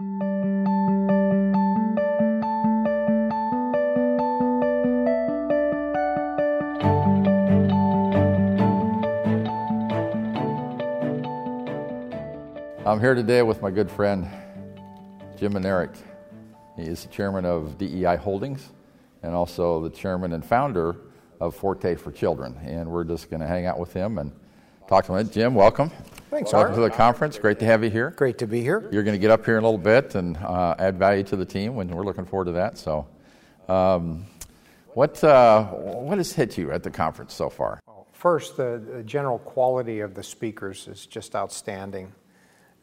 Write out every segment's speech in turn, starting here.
I'm here today with my good friend Jim Minarik. He is the chairman of DEI Holdings and also the chairman and founder of Forte for Children. And we're just going to hang out with him and talk to him. Jim, welcome. Thanks, Welcome Art. to the conference. Great to have you here. Great to be here. You're going to get up here in a little bit and uh, add value to the team, and we're looking forward to that. So, um, what uh, what has hit you at the conference so far? Well, First, the, the general quality of the speakers is just outstanding.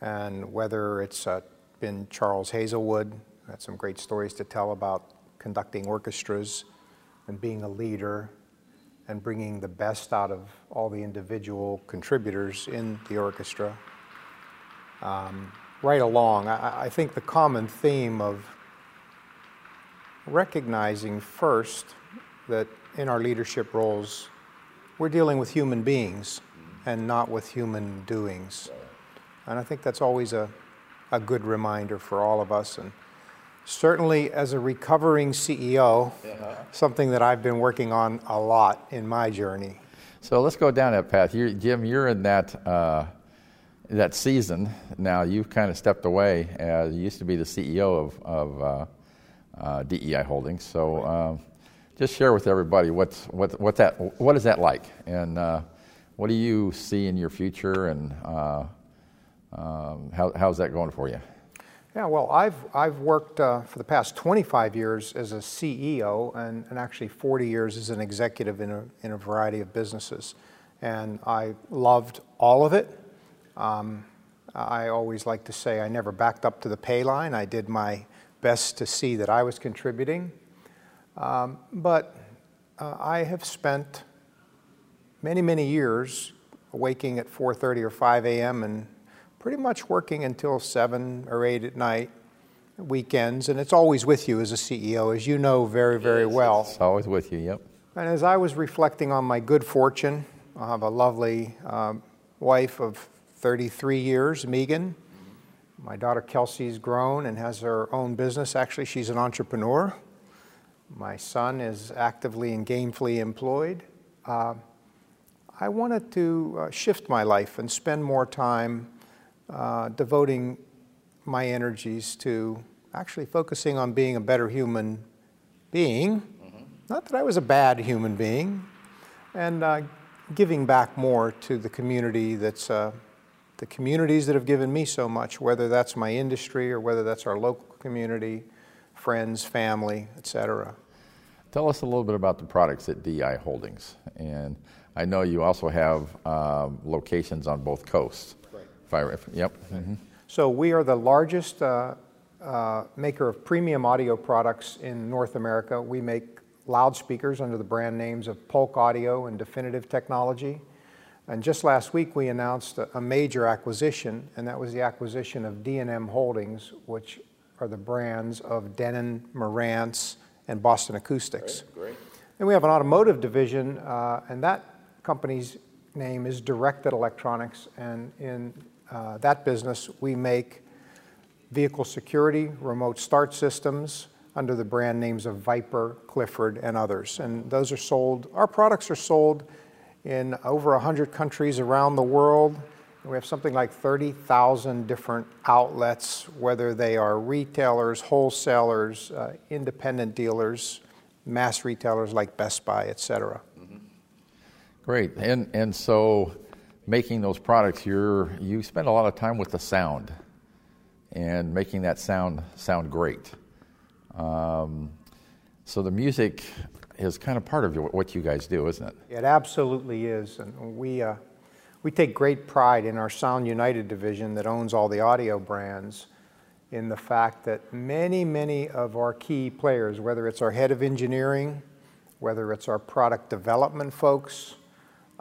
And whether it's uh, been Charles Hazlewood, had some great stories to tell about conducting orchestras and being a leader and bringing the best out of all the individual contributors in the orchestra. Um, right along, I, I think the common theme of recognizing first that in our leadership roles, we're dealing with human beings and not with human doings. And I think that's always a, a good reminder for all of us. And certainly, as a recovering CEO, something that I've been working on a lot in my journey. So let's go down that path. You're, Jim, you're in that uh, that season now. You've kind of stepped away. Uh, you used to be the CEO of, of uh, uh, DEI Holdings. So um, just share with everybody what's what what that what is that like, and uh, what do you see in your future, and uh, um, how, how's that going for you? Yeah, well, I've, I've worked uh, for the past 25 years as a CEO and, and actually 40 years as an executive in a, in a variety of businesses. And I loved all of it. Um, I always like to say I never backed up to the pay line. I did my best to see that I was contributing. Um, but uh, I have spent many, many years waking at 4.30 or 5 a.m. and pretty much working until 7 or 8 at night, weekends, and it's always with you as a CEO, as you know very, very well. It's always with you, yep. And as I was reflecting on my good fortune, I have a lovely um, wife of 33 years, Megan. My daughter Kelsey's grown and has her own business. Actually, she's an entrepreneur. My son is actively and gainfully employed. Uh, I wanted to uh, shift my life and spend more time uh, devoting my energies to actually focusing on being a better human being. Mm-hmm. Not that I was a bad human being, and uh, giving back more to the community that's uh, the communities that have given me so much, whether that's my industry or whether that's our local community, friends, family, etc. Tell us a little bit about the products at DEI Holdings. And I know you also have um, locations on both coasts. I, yep. Mm-hmm. So we are the largest uh, uh, maker of premium audio products in North America. We make loudspeakers under the brand names of Polk Audio and Definitive Technology. And just last week, we announced a, a major acquisition, and that was the acquisition of D&M Holdings, which are the brands of Denon, Marantz, and Boston Acoustics. Great, great. And we have an automotive division, uh, and that company's name is Directed Electronics. And in uh, that business, we make vehicle security, remote start systems under the brand names of Viper, Clifford, and others. And those are sold, our products are sold in over 100 countries around the world. We have something like 30,000 different outlets, whether they are retailers, wholesalers, uh, independent dealers, mass retailers like Best Buy, et cetera. Mm-hmm. Great. And, and so making those products, you're, you spend a lot of time with the sound and making that sound sound great. Um, so the music is kind of part of what you guys do, isn't it? It absolutely is. And we, uh, we take great pride in our Sound United division that owns all the audio brands in the fact that many, many of our key players, whether it's our head of engineering, whether it's our product development folks,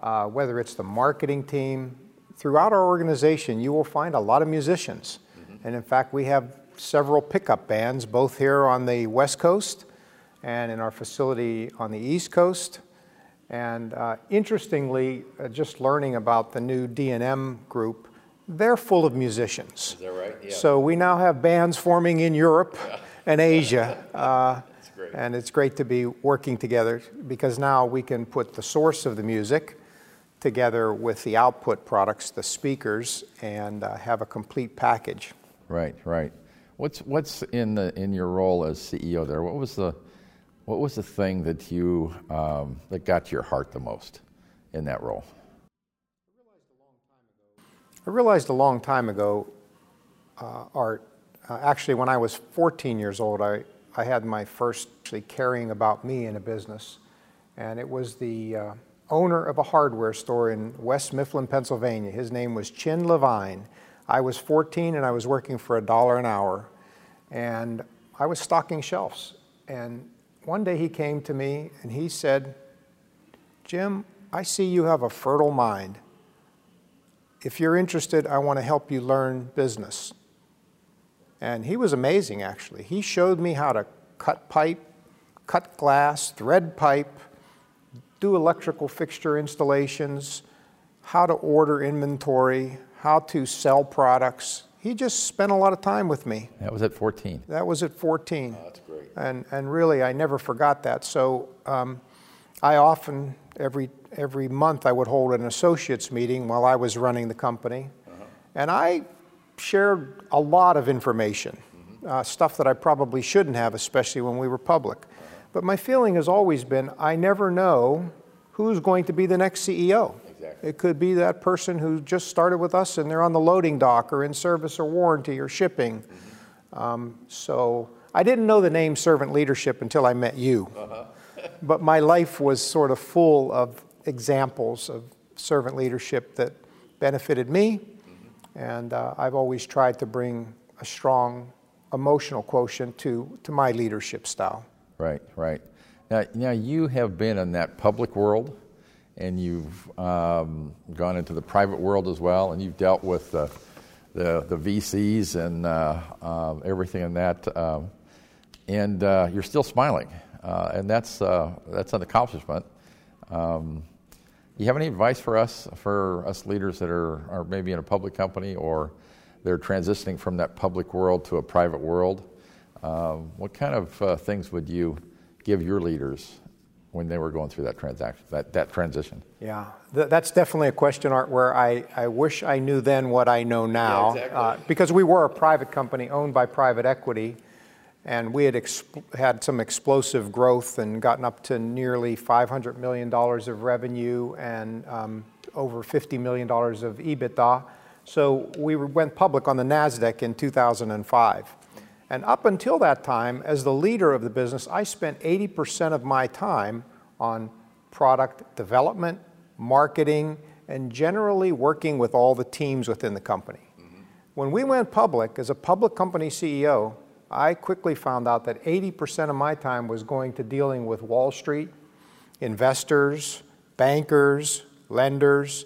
uh, whether it's the marketing team, throughout our organization, you will find a lot of musicians. Mm-hmm. And in fact, we have several pickup bands, both here on the West Coast and in our facility on the East Coast. And uh, interestingly, uh, just learning about the new D&M group, they're full of musicians. Is that right? Yeah. So we now have bands forming in Europe yeah. and Asia. Uh, and it's great to be working together because now we can put the source of the music together with the output products, the speakers, and uh, have a complete package. Right, right. What's what's in the in your role as CEO there? What was the what was the thing that you um, that got your heart the most in that role? I realized a long time ago, uh, Art. Uh, actually, when I was 14 years old, I, I had my first actually caring about me in a business, and it was the uh, owner of a hardware store in West Mifflin, Pennsylvania. His name was Chin Levine. I was 14 and I was working for a dollar an hour, and I was stocking shelves. And one day he came to me and he said, Jim, I see you have a fertile mind if you're interested, I want to help you learn business. And he was amazing, actually. He showed me how to cut pipe, cut glass, thread pipe, do electrical fixture installations, how to order inventory, how to sell products. He just spent a lot of time with me. That was at 14. That was at 14. Oh, that's great. And, and really, I never forgot that. So um, I often, every every month I would hold an associates meeting while I was running the company. Uh-huh. And I shared a lot of information, mm-hmm. uh, stuff that I probably shouldn't have, especially when we were public. But my feeling has always been I never know who's going to be the next CEO. Exactly. It could be that person who just started with us and they're on the loading dock or in service or warranty or shipping. Mm-hmm. Um, so I didn't know the name servant leadership until I met you. Uh-huh. but my life was sort of full of examples of servant leadership that benefited me. And uh, I've always tried to bring a strong emotional quotient to, to my leadership style. Right, right. Now, now you have been in that public world and you've um, gone into the private world as well, and you've dealt with the, the, the VCs and uh, uh, everything in that. Um, and uh, you're still smiling, uh, and that's, uh, that's an accomplishment. Um, you have any advice for us, for us leaders that are, are maybe in a public company or they're transitioning from that public world to a private world? Um, what kind of uh, things would you give your leaders when they were going through that transaction, that, that transition? Yeah, Th- that's definitely a question, Art, where I, I wish I knew then what I know now. Yeah, exactly. uh, because we were a private company owned by private equity and we had exp- had some explosive growth and gotten up to nearly $500 million of revenue and um, over $50 million of EBITDA. So we went public on the NASDAQ in 2005. And up until that time, as the leader of the business, I spent 80% of my time on product development, marketing, and generally working with all the teams within the company. Mm-hmm. When we went public, as a public company CEO, I quickly found out that 80% of my time was going to dealing with Wall Street, investors, bankers, lenders,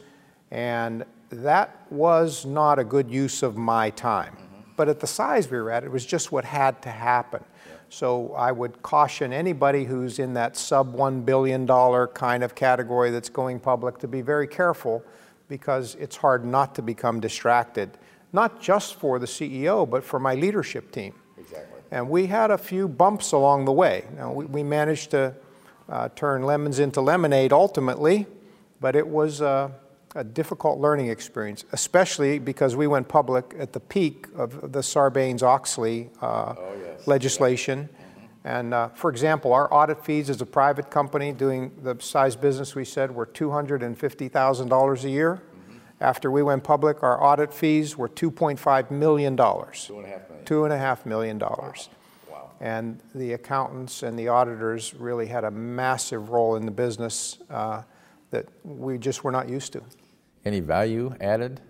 and that was not a good use of my time. But at the size we were at, it was just what had to happen. Yeah. So I would caution anybody who's in that sub $1 billion kind of category that's going public to be very careful because it's hard not to become distracted, not just for the CEO, but for my leadership team. Exactly. And we had a few bumps along the way. Now, we, we managed to uh, turn lemons into lemonade ultimately, but it was uh, a difficult learning experience, especially because we went public at the peak of the Sarbanes Oxley uh, oh, yes. legislation. Mm-hmm. And uh, for example, our audit fees as a private company doing the size business we said were $250,000 a year. After we went public, our audit fees were $2.5 million. Two and a half million. Two and a half million dollars. Wow. wow. And the accountants and the auditors really had a massive role in the business uh, that we just were not used to. Any value added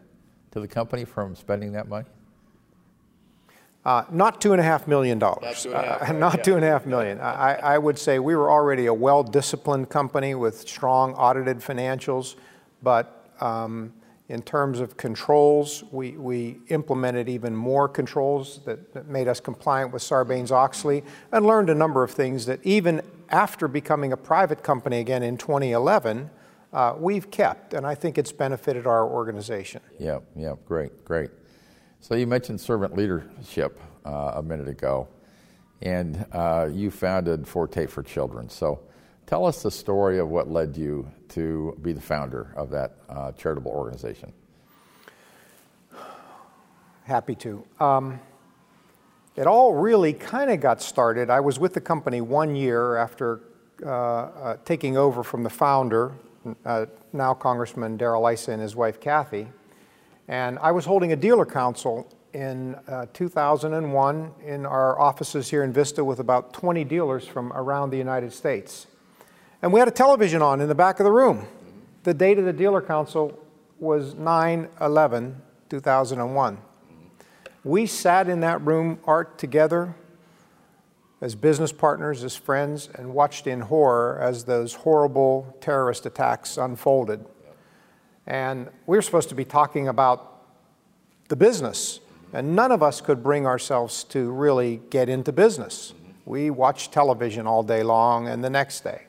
to the company from spending that money? Uh, not two and a half million dollars. Not two and a half, uh, right, not two and a half million. I, I would say we were already a well-disciplined company with strong audited financials, but um, in terms of controls, we, we implemented even more controls that, that made us compliant with Sarbanes Oxley and learned a number of things that even after becoming a private company again in 2011, uh, we've kept, and I think it's benefited our organization. Yeah, yeah, great, great. So you mentioned servant leadership uh, a minute ago, and uh, you founded Forte for Children. So tell us the story of what led you to be the founder of that uh, charitable organization. Happy to. Um, it all really kind of got started. I was with the company one year after uh, uh, taking over from the founder, uh, now Congressman Darrell Issa and his wife Kathy. And I was holding a dealer council in uh, 2001 in our offices here in Vista with about 20 dealers from around the United States. And we had a television on in the back of the room. The date of the dealer council was 9 11, 2001. We sat in that room, Art, together as business partners, as friends, and watched in horror as those horrible terrorist attacks unfolded. And we were supposed to be talking about the business, and none of us could bring ourselves to really get into business. We watched television all day long and the next day.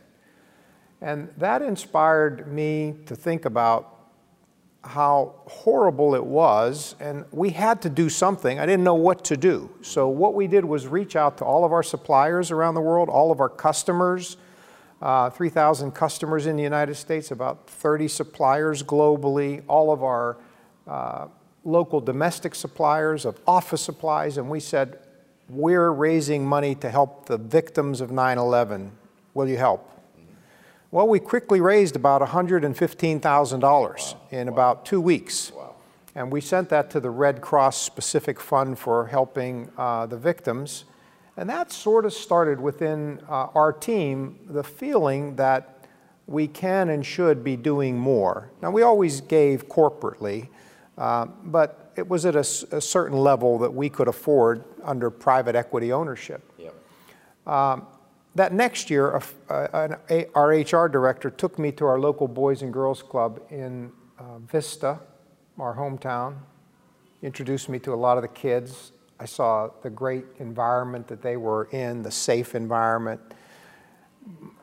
And that inspired me to think about how horrible it was, and we had to do something. I didn't know what to do. So, what we did was reach out to all of our suppliers around the world, all of our customers, uh, 3,000 customers in the United States, about 30 suppliers globally, all of our uh, local domestic suppliers of office supplies, and we said, We're raising money to help the victims of 9 11. Will you help? Well, we quickly raised about $115,000 wow. in wow. about two weeks. Wow. And we sent that to the Red Cross Specific Fund for helping uh, the victims. And that sort of started within uh, our team the feeling that we can and should be doing more. Now, we always gave corporately, uh, but it was at a, a, certain level that we could afford under private equity ownership. Yep. Um, that next year, a, our HR director took me to our local Boys and Girls Club in uh, Vista, our hometown, introduced me to a lot of the kids. I saw the great environment that they were in, the safe environment.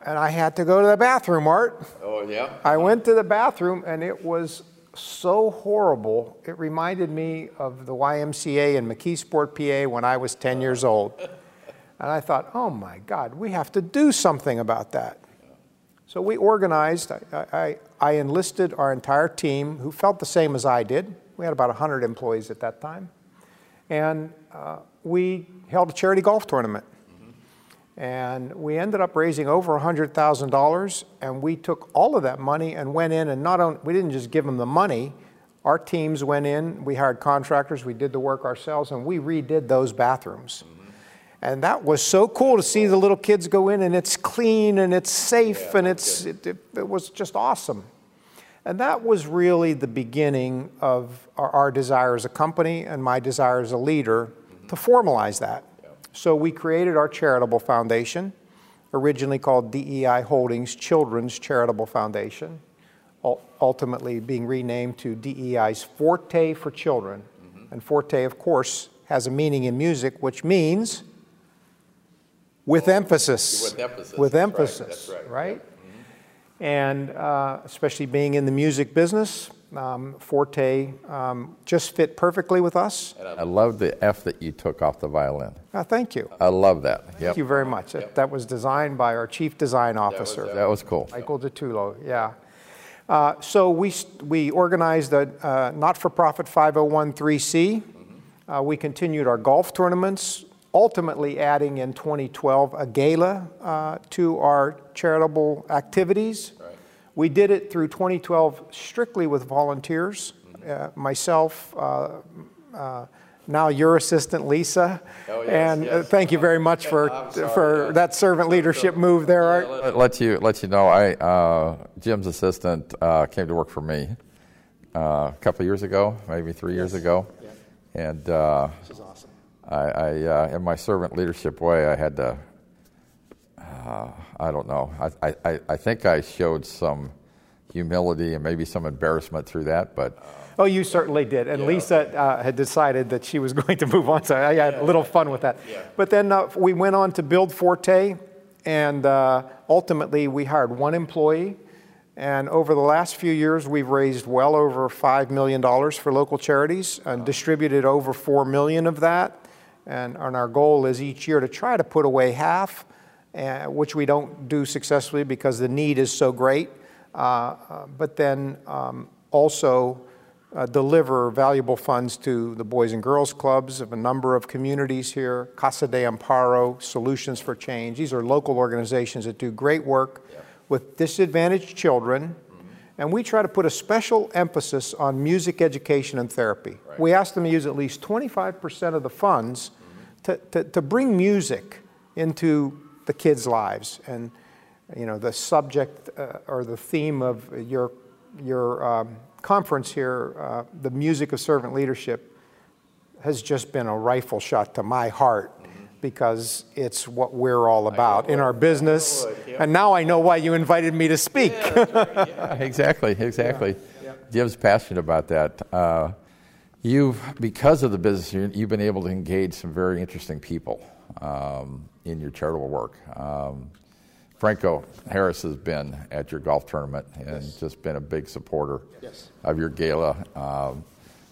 And I had to go to the bathroom, Art. Oh, yeah? I went to the bathroom, and it was so horrible. It reminded me of the YMCA in McKeesport, PA when I was 10 years old. And I thought, oh my God, we have to do something about that. So we organized, I, I, I, enlisted our entire team who felt the same as I did. We had about 100 employees at that time. And uh, we held a charity golf tournament. And we ended up raising over $100,000. And we took all of that money and went in and not only, we didn't just give them the money, our teams went in, we hired contractors, we did the work ourselves, and we redid those bathrooms. And that was so cool to see the little kids go in and it's clean and it's safe yeah, and it's, it, it, it, was just awesome. And that was really the beginning of our, our desire as a company and my desire as a leader mm-hmm. to formalize that. Yeah. So we created our charitable foundation, originally called DEI Holdings Children's Charitable Foundation, ultimately being renamed to DEI's Forte for Children. Mm-hmm. And Forte, of course, has a meaning in music, which means with emphasis. With emphasis. With emphasis, right? right. right? Mm-hmm. And uh, especially being in the music business, um, Forte um, just fit perfectly with us. I love the F that you took off the violin. Uh, thank you. I love that. Thank yep. you very much. Yep. That, that, was designed by our chief design officer. That was, that was cool. Michael DiTullo, yeah. Uh, so we, we organized a uh, not-for-profit 501c. Mm-hmm. Uh, we continued our golf tournaments ultimately adding in 2012 a gala uh, to our charitable activities. Right. We did it through 2012 strictly with volunteers. Mm-hmm. Uh, myself, uh, uh now your assistant Lisa, oh, yes, and uh, yes. thank you very much for sorry, for yeah. that servant leadership move there. Yeah, let, let, you let you know, I uh, Jim's assistant came to work for me a couple years ago, maybe three yes. years ago, yeah. and I, I uh, in my servant leadership way, I had to, uh, I don't know, I, I, I think I showed some humility and maybe some embarrassment through that, but. Oh, you certainly did. And yeah. Lisa uh, had decided that she was going to move on, so I had a little fun with that. Yeah. But then uh, we went on to build Forte, and uh, ultimately we hired one employee And over the last few years, we've raised well over $5 million for local charities and distributed over 4 million of that. And, and our goal is each year to try to put away half, uh, which we don't do successfully because the need is so great. Uh, uh but then um, also uh, deliver valuable funds to the Boys and Girls Clubs of a number of communities here, Casa de Amparo, Solutions for Change. These are local organizations that do great work with disadvantaged children. Mm-hmm. And we try to put a special emphasis on music education and therapy. Right. We ask them to use at least 25% of the funds. To, to, to bring music into the kids' lives. And, you know, the subject uh, or the theme of your, your um, conference here, uh, the music of servant leadership, has just been a rifle shot to my heart because it's what we're all about in our business. And now I know why you invited me to speak. Yeah, exactly, exactly. Yeah. Jim's passionate about that. Uh, you've, because of the business, you've been able to engage some very interesting people um, in your charitable work. Um, Franco Harris has been at your golf tournament and yes. just been a big supporter yes. of your gala. Um,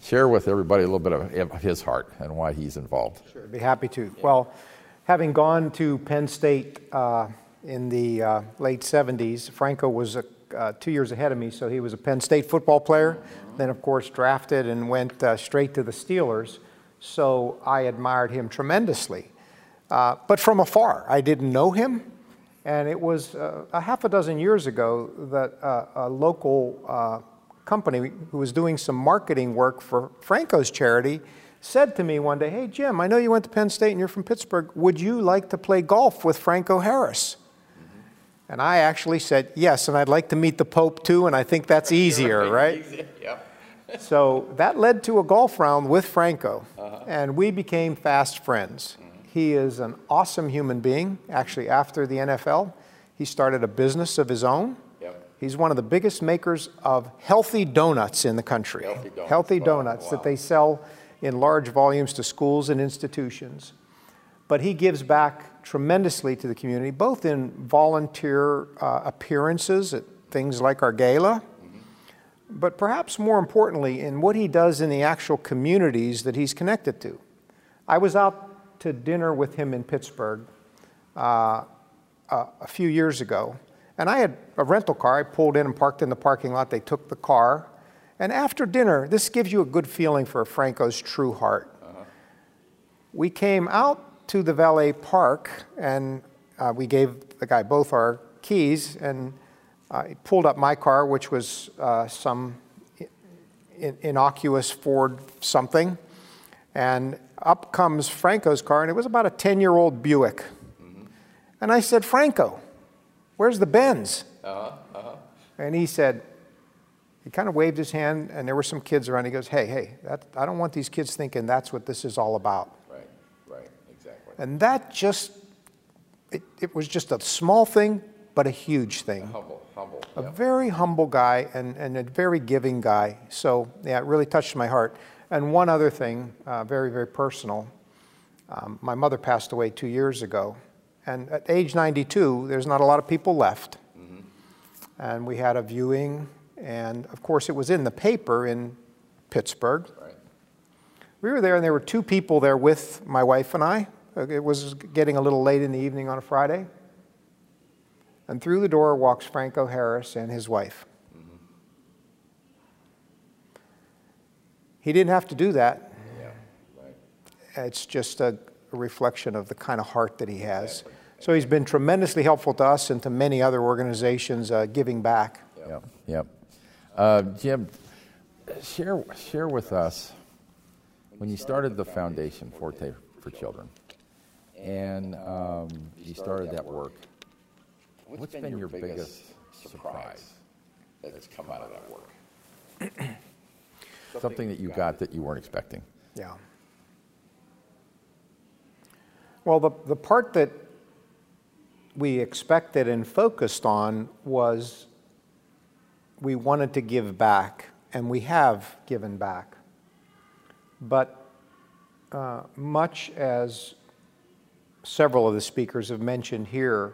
share with everybody a little bit of his heart and why he's involved. Sure, I'd be happy to. Yeah. Well, having gone to Penn State uh, in the uh, late 70s, Franco was uh, two years ahead of me, so he was a Penn State football player. Then, of course, drafted and went uh, straight to the Steelers. So I admired him tremendously. Uh, but from afar, I didn't know him. And it was uh, a half a dozen years ago that uh, a local uh, company who was doing some marketing work for Franco's charity said to me one day, Hey, Jim, I know you went to Penn State and you're from Pittsburgh. Would you like to play golf with Franco Harris? Mm-hmm. And I actually said, Yes, and I'd like to meet the Pope too, and I think that's easier, right? yeah. so that led to a golf round with Franco, uh-huh. and we became fast friends. He is an awesome human being. Actually, after the NFL, he started a business of his own. Yep. He's one of the biggest makers of healthy donuts in the country. Healthy donuts, healthy donuts wow. that they sell in large volumes to schools and institutions. But he gives back tremendously to the community, both in volunteer uh, appearances at things like our gala, mm-hmm. but perhaps more importantly, in what he does in the actual communities that he's connected to. I was out to dinner with him in Pittsburgh uh, uh, a few years ago. And I had a rental car. I pulled in and parked in the parking lot. They took the car. And after dinner, this gives you a good feeling for Franco's true heart. Uh-huh. We came out to the valet park and uh, we gave the guy both our keys and uh, he pulled up my car, which was uh, some in- innocuous Ford something. And up comes Franco's car, and it was about a 10 year old Buick. Mm-hmm. And I said, Franco, where's the Benz? Uh-huh, uh-huh. And he said, he kind of waved his hand, and there were some kids around. He goes, Hey, hey, that, I don't want these kids thinking that's what this is all about. Right, right, exactly. And that just, it, it was just a small thing, but a huge thing. A humble, humble. A yeah. very humble guy and, and a very giving guy. So, yeah, it really touched my heart. And one other thing, uh, very, very personal. Um, my mother passed away two years ago. And at age 92, there's not a lot of people left. Mm-hmm. And we had a viewing, and of course, it was in the paper in Pittsburgh. Right. We were there, and there were two people there with my wife and I. It was getting a little late in the evening on a Friday. And through the door walks Franco Harris and his wife. He didn't have to do that. Yeah, right. It's just a, a, reflection of the kind of heart that he has. Exactly. So he's been tremendously helpful to us and to many other organizations uh, giving back. Yep. Yep. Uh, Jim, share share with us when you started the foundation Forte for Children, and um, you started that work. What's been your biggest surprise that's come out of that work? something that you got that you weren't expecting. Yeah. Well, the, the part that we expected and focused on was we wanted to give back, and we have given back. But uh, much as several of the speakers have mentioned here,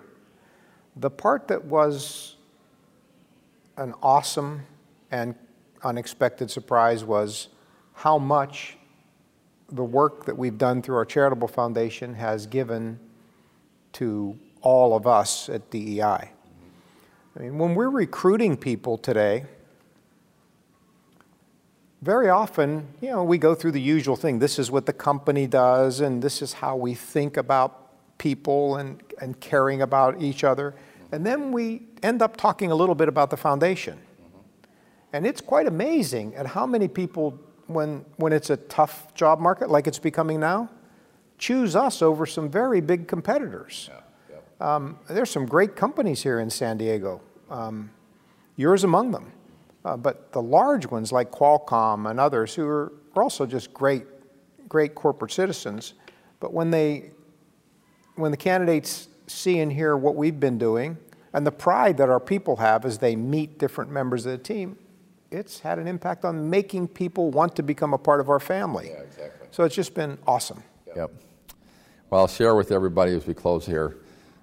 the part that was an awesome and unexpected surprise was how much the work that we've done through our charitable foundation has given to all of us at DEI. I mean, when we're recruiting people today, very often, you know, we go through the usual thing. This is what the company does, and this is how we think about people and, and caring about each other. And then we end up talking a little bit about the foundation. And it's quite amazing at how many people, when, when it's a tough job market like it's becoming now, choose us over some very big competitors. Yeah, yeah. Um, there's some great companies here in San Diego, um, yours among them. Uh, but the large ones like Qualcomm and others who are, are also just great, great corporate citizens. But when they, when the candidates see and hear what we've been doing and the pride that our people have as they meet different members of the team, it's had an impact on making people want to become a part of our family. Yeah, exactly. So it's just been awesome. Yep. yep. Well, I'll share with everybody as we close here.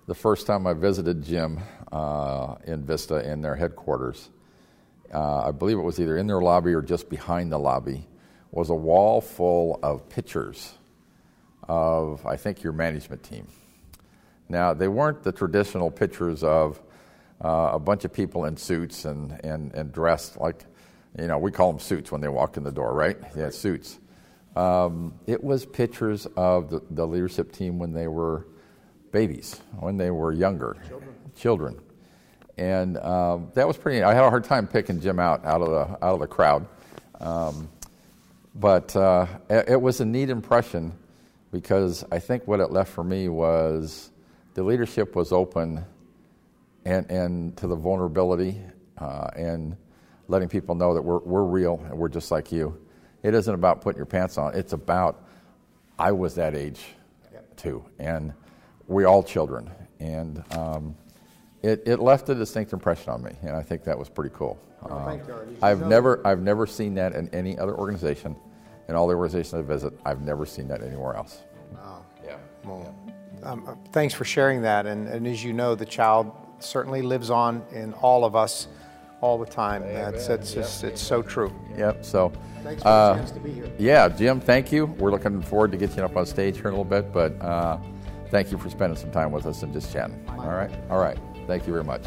The first time I visited Jim uh, in Vista in their headquarters, uh, I believe it was either in their lobby or just behind the lobby, was a wall full of pictures of, I think, your management team. Now, they weren't the traditional pictures of uh, a bunch of people in suits and, and, and dressed like, you know, we call them suits when they walk in the door, right? Yeah, suits. Um, it was pictures of the, the, leadership team when they were babies, when they were younger, children. children. And um, that was pretty. I had a hard time picking Jim out out of the out of the crowd, um, but uh, it, it was a neat impression because I think what it left for me was the leadership was open and, and to the vulnerability uh, and letting people know that we're, we're real and we're just like you. It isn't about putting your pants on, it's about I was that age too, and we're all children. And um, it, it left a distinct impression on me, and I think that was pretty cool. Um, I've never, I've never seen that in any other organization. In all the organizations I visit, I've never seen that anywhere else. Wow. Yeah. Well, yeah. Um, uh, thanks for sharing that. And, and, as you know, the child certainly lives on in all of us all the time. That's, it's, yep. it's, it's so true. Yep. So, thanks for uh, the chance to be here. Yeah, Jim, thank you. We're looking forward to getting you up on stage here in a little bit, but uh, thank you for spending some time with us and just chatting. All right. All right. Thank you very much.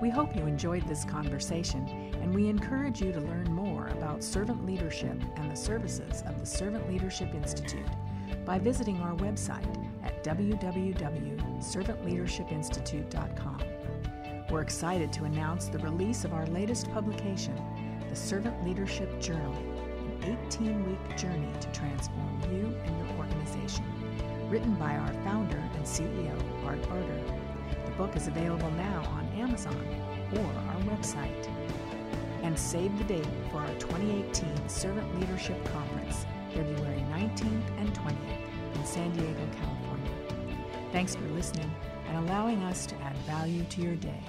We hope you enjoyed this conversation, and we encourage you to learn more about servant leadership and the services of the Servant Leadership Institute by visiting our website at www.servantleadershipinstitute.com. We're excited to announce the release of our latest publication, the Servant Leadership Journal, an 18 week journey to transform you and your organization, written by our founder and CEO, Art Barter. The book is available now on Amazon or our website. And save the date for our 2018 Servant Leadership Conference, February 19th and 20th in San Diego, California. Thanks for listening and allowing us to add value to your day.